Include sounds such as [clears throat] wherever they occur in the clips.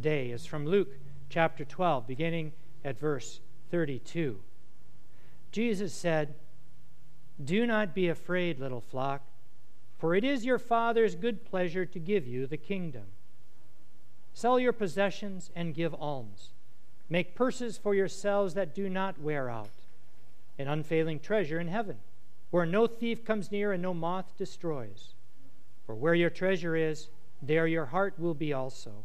day is from Luke chapter 12, beginning at verse 32. Jesus said, Do not be afraid, little flock, for it is your Father's good pleasure to give you the kingdom. Sell your possessions and give alms. Make purses for yourselves that do not wear out, an unfailing treasure in heaven, where no thief comes near and no moth destroys. For where your treasure is, there your heart will be also.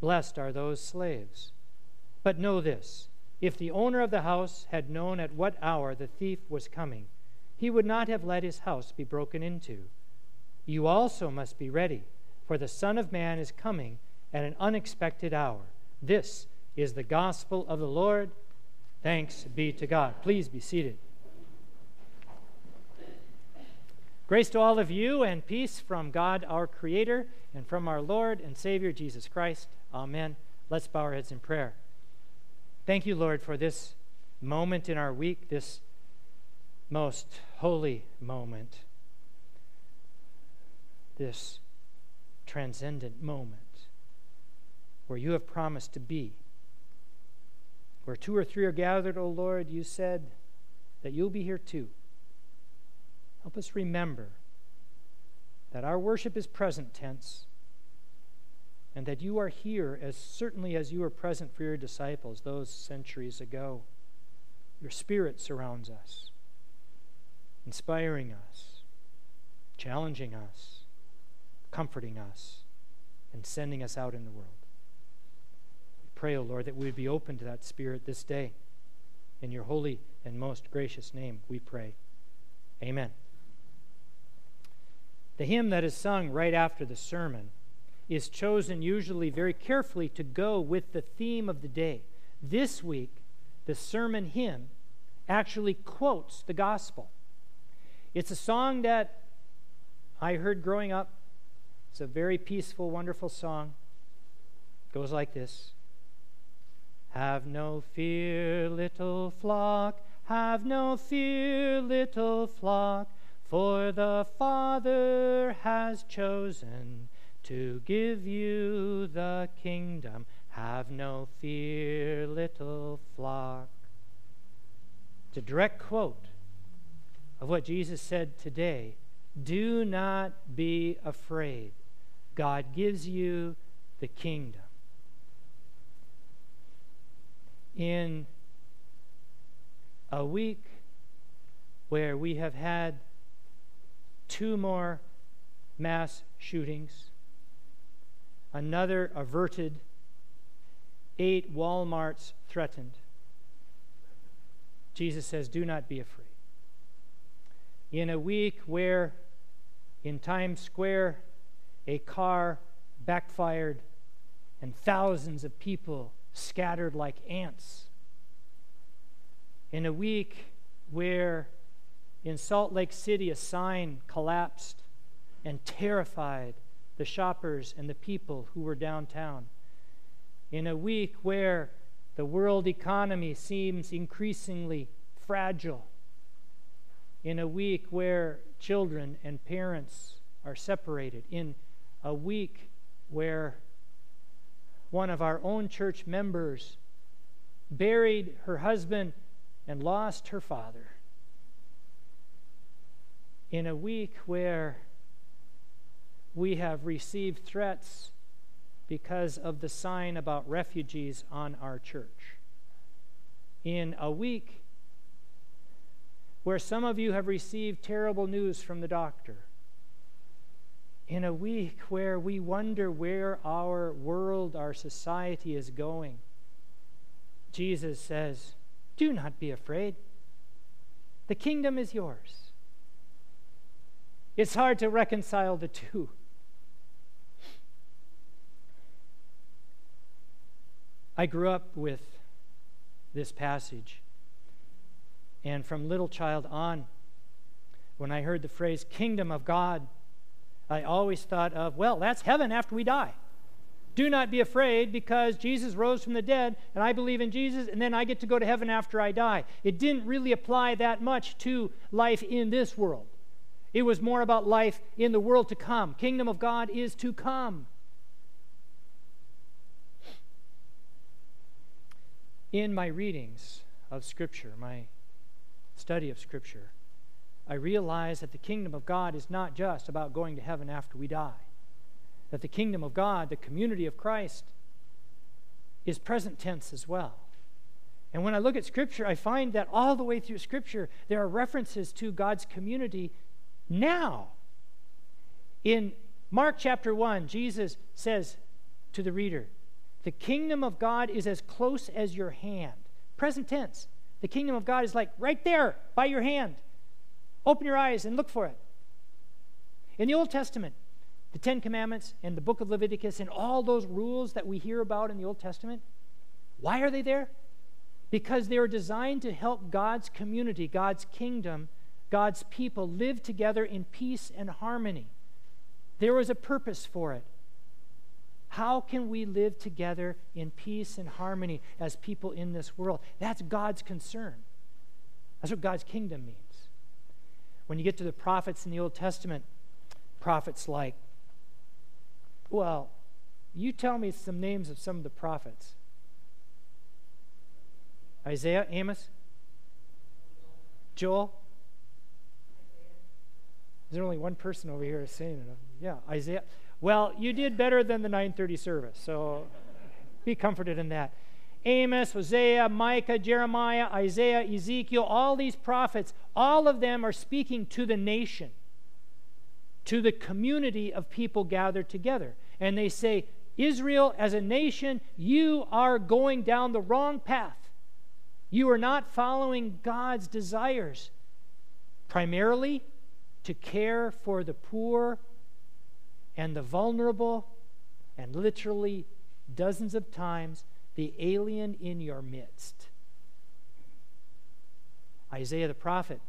blessed are those slaves. But know this if the owner of the house had known at what hour the thief was coming, he would not have let his house be broken into. You also must be ready, for the Son of Man is coming at an unexpected hour. This is the gospel of the Lord. Thanks be to God. Please be seated. Grace to all of you and peace from God our Creator and from our Lord and Savior Jesus Christ. Amen. Let's bow our heads in prayer. Thank you, Lord, for this moment in our week, this most holy moment, this transcendent moment where you have promised to be. Where two or three are gathered, O Lord, you said that you'll be here too. Help us remember that our worship is present tense and that you are here as certainly as you were present for your disciples those centuries ago. Your Spirit surrounds us, inspiring us, challenging us, comforting us, and sending us out in the world. We pray, O oh Lord, that we would be open to that Spirit this day. In your holy and most gracious name, we pray. Amen. The hymn that is sung right after the sermon is chosen usually very carefully to go with the theme of the day. This week, the sermon hymn actually quotes the gospel. It's a song that I heard growing up. It's a very peaceful, wonderful song. It goes like this Have no fear, little flock, have no fear, little flock, for the Father has chosen to give you the kingdom. Have no fear, little flock. It's a direct quote of what Jesus said today. Do not be afraid. God gives you the kingdom. In a week where we have had two more mass shootings, another averted, eight Walmarts threatened. Jesus says, Do not be afraid. In a week where in Times Square a car backfired and thousands of people scattered like ants. In a week where in Salt Lake City a sign collapsed and terrified the shoppers and the people who were downtown. In a week where the world economy seems increasingly fragile, in a week where children and parents are separated, in a week where one of our own church members buried her husband and lost her father, in a week where we have received threats because of the sign about refugees on our church. In a week where some of you have received terrible news from the doctor, in a week where we wonder where our world, our society is going, Jesus says, Do not be afraid. The kingdom is yours. It's hard to reconcile the two. I grew up with this passage. And from little child on, when I heard the phrase kingdom of God, I always thought of, well, that's heaven after we die. Do not be afraid because Jesus rose from the dead and I believe in Jesus and then I get to go to heaven after I die. It didn't really apply that much to life in this world. It was more about life in the world to come. Kingdom of God is to come. In my readings of Scripture, my study of Scripture, I realize that the kingdom of God is not just about going to heaven after we die. That the kingdom of God, the community of Christ, is present tense as well. And when I look at Scripture, I find that all the way through Scripture, there are references to God's community now. In Mark chapter 1, Jesus says to the reader, The kingdom of God is as close as your hand. Present tense. The kingdom of God is like right there by your hand. Open your eyes and look for it. In the Old Testament, the Ten Commandments and the book of Leviticus and all those rules that we hear about in the Old Testament, why are they there? Because they are designed to help God's community, God's kingdom, God's people live together in peace and harmony. There was a purpose for it. How can we live together in peace and harmony as people in this world? That's God's concern. That's what God's kingdom means. When you get to the prophets in the Old Testament, prophets like, well, you tell me some names of some of the prophets Isaiah, Amos, Joel, there's only one person over here saying it. Yeah, Isaiah. Well, you did better than the 930 service, so be comforted in that. Amos, Hosea, Micah, Jeremiah, Isaiah, Ezekiel, all these prophets, all of them are speaking to the nation, to the community of people gathered together. And they say, Israel, as a nation, you are going down the wrong path. You are not following God's desires. Primarily, to care for the poor and the vulnerable, and literally dozens of times the alien in your midst. Isaiah the prophet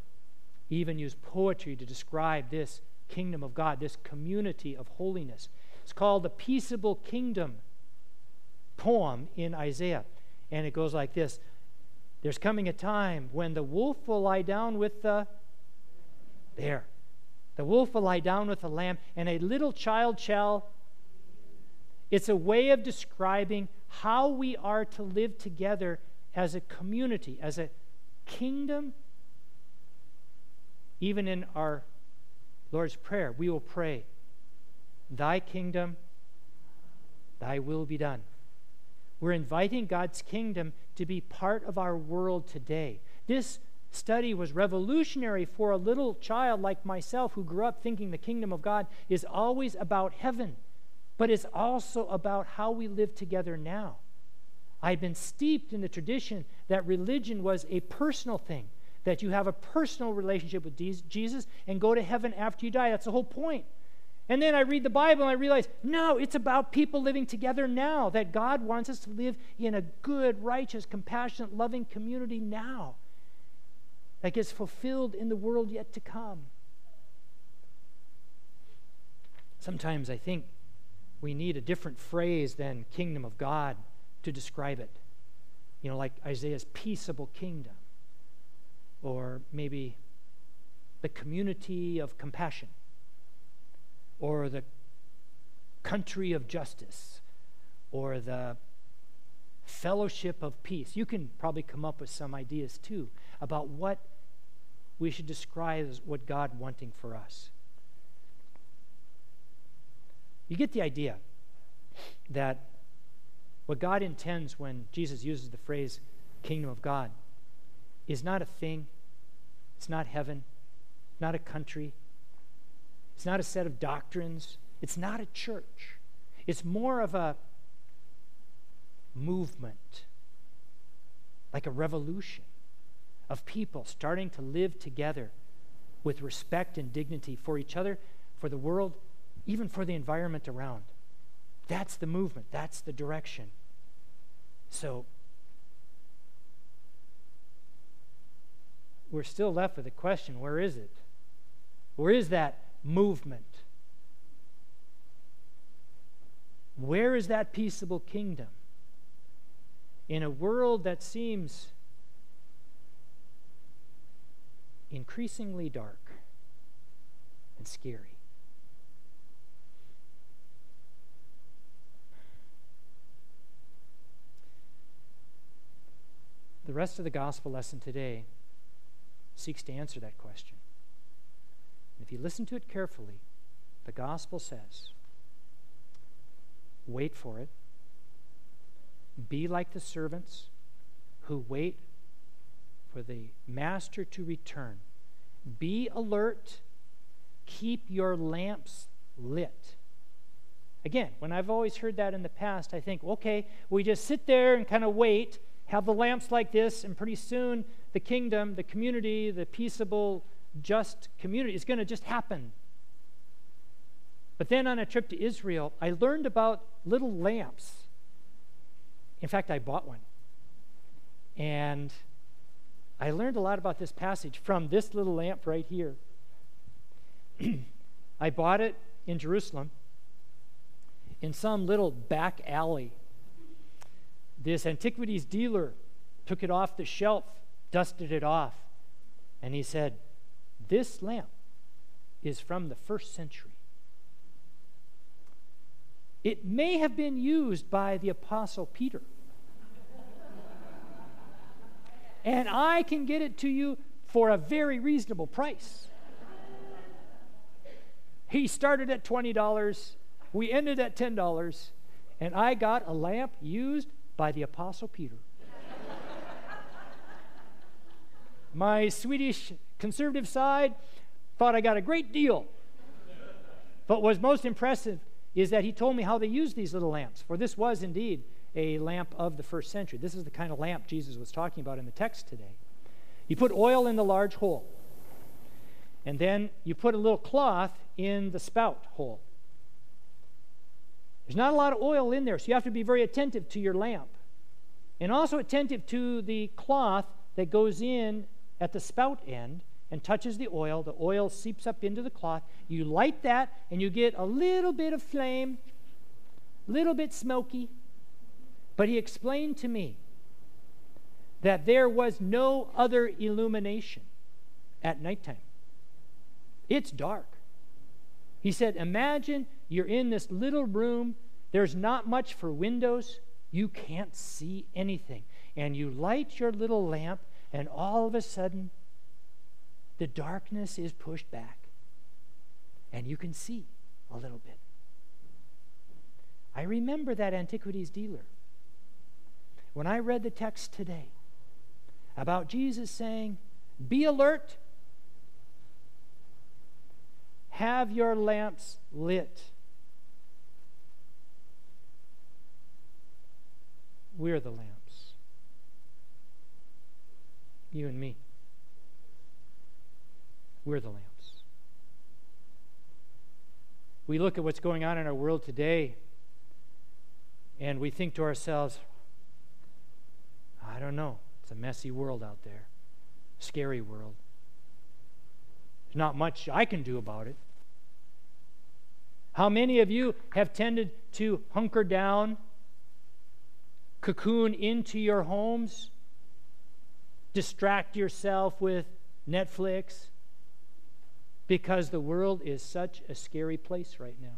even used poetry to describe this kingdom of God, this community of holiness. It's called the Peaceable Kingdom poem in Isaiah. And it goes like this There's coming a time when the wolf will lie down with the bear. The wolf will lie down with the lamb, and a little child shall. It's a way of describing how we are to live together as a community, as a kingdom. Even in our Lord's Prayer, we will pray, Thy kingdom, Thy will be done. We're inviting God's kingdom to be part of our world today. This study was revolutionary for a little child like myself who grew up thinking the kingdom of God is always about heaven, but it's also about how we live together now. I'd been steeped in the tradition that religion was a personal thing, that you have a personal relationship with Jesus and go to heaven after you die. That's the whole point. And then I read the Bible and I realize, no, it's about people living together now, that God wants us to live in a good, righteous, compassionate, loving community now that gets fulfilled in the world yet to come. Sometimes I think we need a different phrase than kingdom of God to describe it. You know, like Isaiah's peaceable kingdom, or maybe the community of compassion, or the country of justice, or the fellowship of peace. You can probably come up with some ideas too about what we should describe as what God wanting for us. You get the idea that what God intends when Jesus uses the phrase kingdom of God is not a thing, it's not heaven, not a country, it's not a set of doctrines, it's not a church. It's more of a movement, like a revolution of people starting to live together with respect and dignity for each other, for the world, even for the environment around. That's the movement, that's the direction. So, we're still left with the question where is it? Where is that movement? Where is that peaceable kingdom? In a world that seems increasingly dark and scary. The rest of the gospel lesson today seeks to answer that question. And if you listen to it carefully, the gospel says, wait for it. Be like the servants who wait for the master to return. Be alert. Keep your lamps lit. Again, when I've always heard that in the past, I think, okay, we just sit there and kind of wait have the lamps like this, and pretty soon the kingdom, the community, the peaceable, just community is going to just happen. But then on a trip to Israel, I learned about little lamps. In fact, I bought one. And I learned a lot about this passage from this little lamp right here. [clears throat] I bought it in Jerusalem in some little back alley this antiquities dealer took it off the shelf, dusted it off, and he said, This lamp is from the first century. It may have been used by the Apostle Peter. And I can get it to you for a very reasonable price. He started at $20, we ended at $10, and I got a lamp used by the Apostle Peter. My Swedish conservative side thought I got a great deal. But what's most impressive is that he told me how they used these little lamps. For this was indeed a lamp of the first century. This is the kind of lamp Jesus was talking about in the text today. You put oil in the large hole, and then you put a little cloth in the spout hole. There's not a lot of oil in there, so you have to be very attentive to your lamp. And also attentive to the cloth that goes in at the spout end and touches the oil. The oil seeps up into the cloth. You light that, and you get a little bit of flame, a little bit smoky. But he explained to me that there was no other illumination at nighttime. It's dark. He said, Imagine you're in this little room, there's not much for windows, you can't see anything. And you light your little lamp, and all of a sudden, the darkness is pushed back, and you can see a little bit. I remember that antiquities dealer. When I read the text today about Jesus saying, Be alert, have your lamps lit. We're the lamps. You and me. We're the lamps. We look at what's going on in our world today and we think to ourselves, I don't know. It's a messy world out there, scary world. There's not much I can do about it. How many of you have tended to hunker down, cocoon into your homes, distract yourself with Netflix? Because the world is such a scary place right now.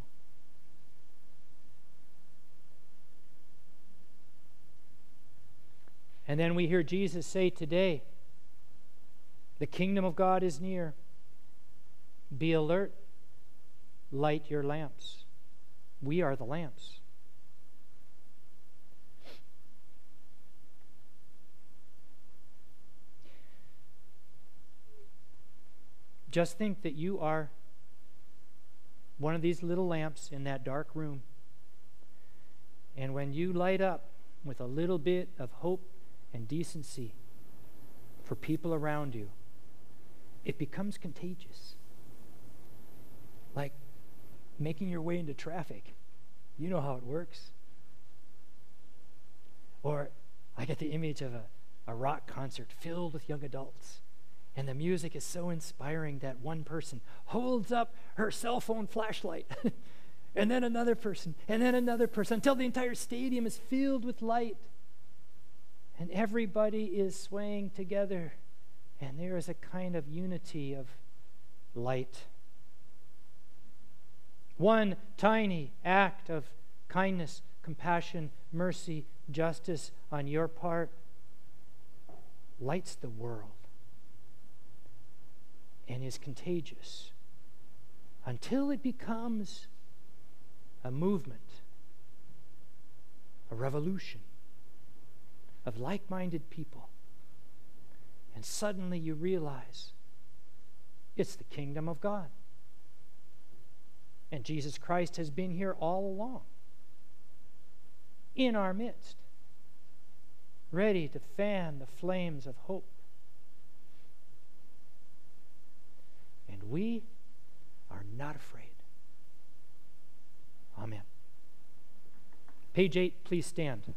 And then we hear Jesus say today, The kingdom of God is near. Be alert light your lamps. We are the lamps. Just think that you are one of these little lamps in that dark room. And when you light up with a little bit of hope and decency for people around you, it becomes contagious. Like making your way into traffic. You know how it works. Or I get the image of a, a rock concert filled with young adults. And the music is so inspiring that one person holds up her cell phone flashlight, [laughs] and then another person, and then another person, until the entire stadium is filled with light. And everybody is swaying together, and there is a kind of unity of light. One tiny act of kindness, compassion, mercy, justice on your part lights the world and is contagious until it becomes a movement, a revolution of like minded people. And suddenly you realize it's the kingdom of God. And Jesus Christ has been here all along, in our midst, ready to fan the flames of hope. And we are not afraid. Amen. Page 8, please stand.